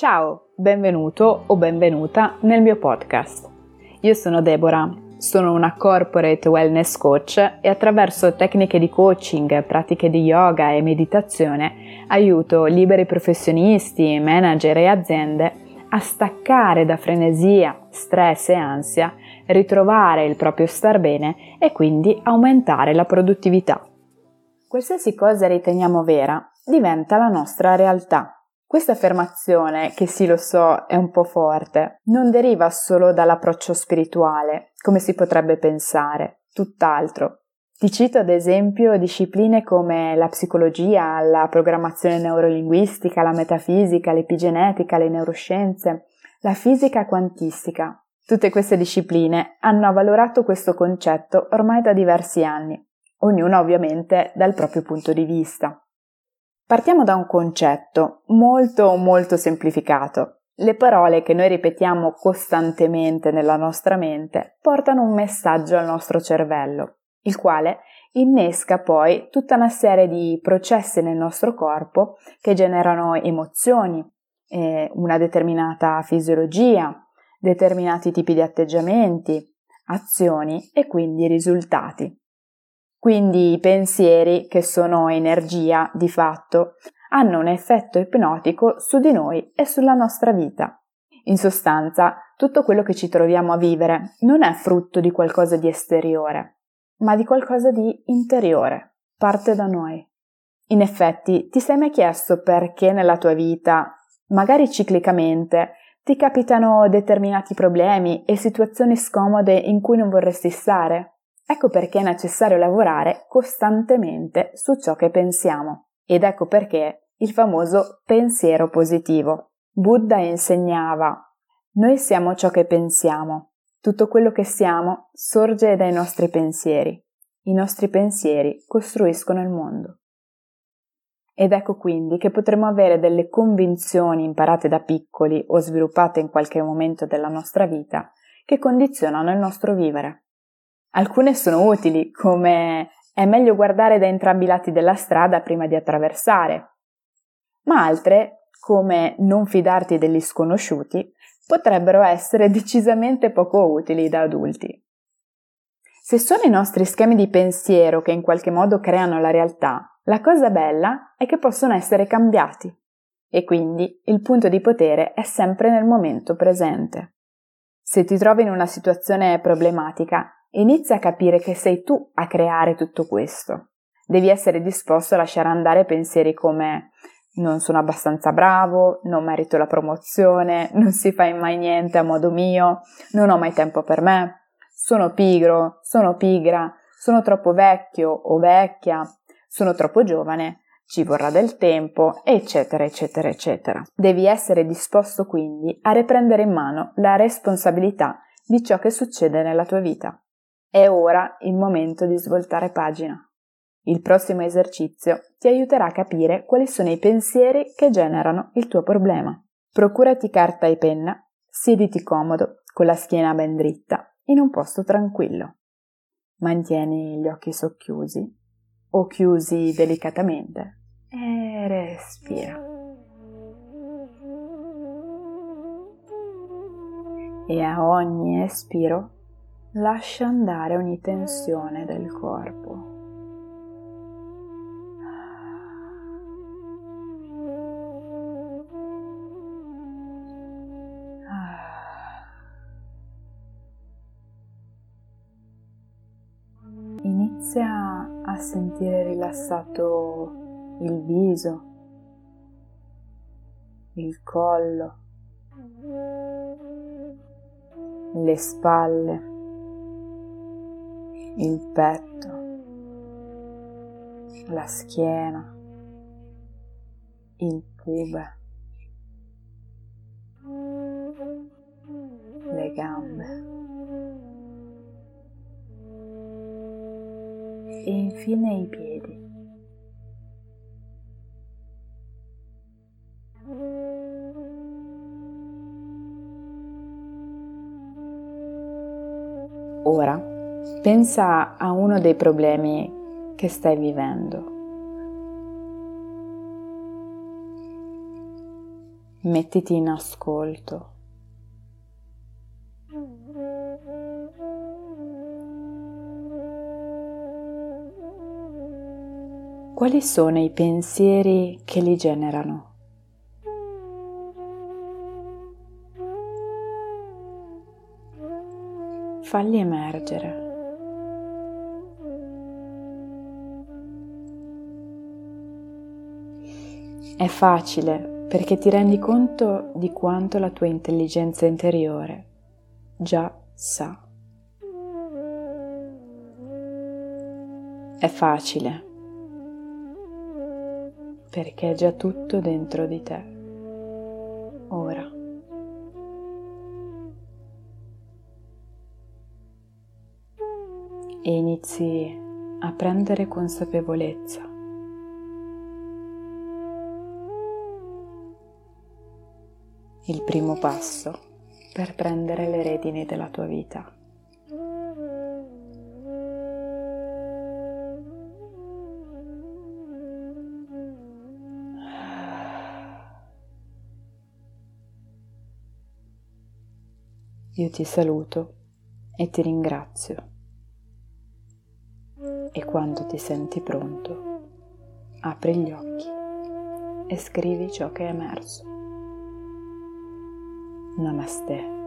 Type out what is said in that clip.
Ciao, benvenuto o benvenuta nel mio podcast. Io sono Deborah, sono una corporate wellness coach e attraverso tecniche di coaching, pratiche di yoga e meditazione aiuto liberi professionisti, manager e aziende a staccare da frenesia, stress e ansia, ritrovare il proprio star bene e quindi aumentare la produttività. Qualsiasi cosa riteniamo vera diventa la nostra realtà questa affermazione, che sì lo so è un po' forte, non deriva solo dall'approccio spirituale, come si potrebbe pensare, tutt'altro. Ti cito ad esempio discipline come la psicologia, la programmazione neurolinguistica, la metafisica, l'epigenetica, le neuroscienze, la fisica quantistica. Tutte queste discipline hanno avvalorato questo concetto ormai da diversi anni, ognuna ovviamente dal proprio punto di vista. Partiamo da un concetto molto molto semplificato. Le parole che noi ripetiamo costantemente nella nostra mente portano un messaggio al nostro cervello, il quale innesca poi tutta una serie di processi nel nostro corpo che generano emozioni, eh, una determinata fisiologia, determinati tipi di atteggiamenti, azioni e quindi risultati. Quindi i pensieri, che sono energia di fatto, hanno un effetto ipnotico su di noi e sulla nostra vita. In sostanza, tutto quello che ci troviamo a vivere non è frutto di qualcosa di esteriore, ma di qualcosa di interiore, parte da noi. In effetti, ti sei mai chiesto perché nella tua vita, magari ciclicamente, ti capitano determinati problemi e situazioni scomode in cui non vorresti stare? Ecco perché è necessario lavorare costantemente su ciò che pensiamo. Ed ecco perché il famoso pensiero positivo. Buddha insegnava noi siamo ciò che pensiamo. Tutto quello che siamo sorge dai nostri pensieri. I nostri pensieri costruiscono il mondo. Ed ecco quindi che potremo avere delle convinzioni imparate da piccoli o sviluppate in qualche momento della nostra vita che condizionano il nostro vivere. Alcune sono utili, come è meglio guardare da entrambi i lati della strada prima di attraversare, ma altre, come non fidarti degli sconosciuti, potrebbero essere decisamente poco utili da adulti. Se sono i nostri schemi di pensiero che in qualche modo creano la realtà, la cosa bella è che possono essere cambiati e quindi il punto di potere è sempre nel momento presente. Se ti trovi in una situazione problematica, Inizia a capire che sei tu a creare tutto questo. Devi essere disposto a lasciare andare pensieri come non sono abbastanza bravo, non merito la promozione, non si fa mai niente a modo mio, non ho mai tempo per me, sono pigro, sono pigra, sono troppo vecchio o vecchia, sono troppo giovane, ci vorrà del tempo, eccetera, eccetera, eccetera. Devi essere disposto quindi a riprendere in mano la responsabilità di ciò che succede nella tua vita. È ora il momento di svoltare pagina. Il prossimo esercizio ti aiuterà a capire quali sono i pensieri che generano il tuo problema. Procurati carta e penna, siediti comodo, con la schiena ben dritta, in un posto tranquillo. Mantieni gli occhi socchiusi o chiusi delicatamente e respira. E a ogni espiro lascia andare ogni tensione del corpo. Inizia a sentire rilassato il viso, il collo, le spalle il petto, la schiena, il pube, le gambe e infine i piedi. Ora Pensa a uno dei problemi che stai vivendo. Mettiti in ascolto. Quali sono i pensieri che li generano? Falli emergere. È facile perché ti rendi conto di quanto la tua intelligenza interiore già sa. È facile perché è già tutto dentro di te, ora. E inizi a prendere consapevolezza il primo passo per prendere le redini della tua vita. Io ti saluto e ti ringrazio e quando ti senti pronto apri gli occhi e scrivi ciò che è emerso. Namaste.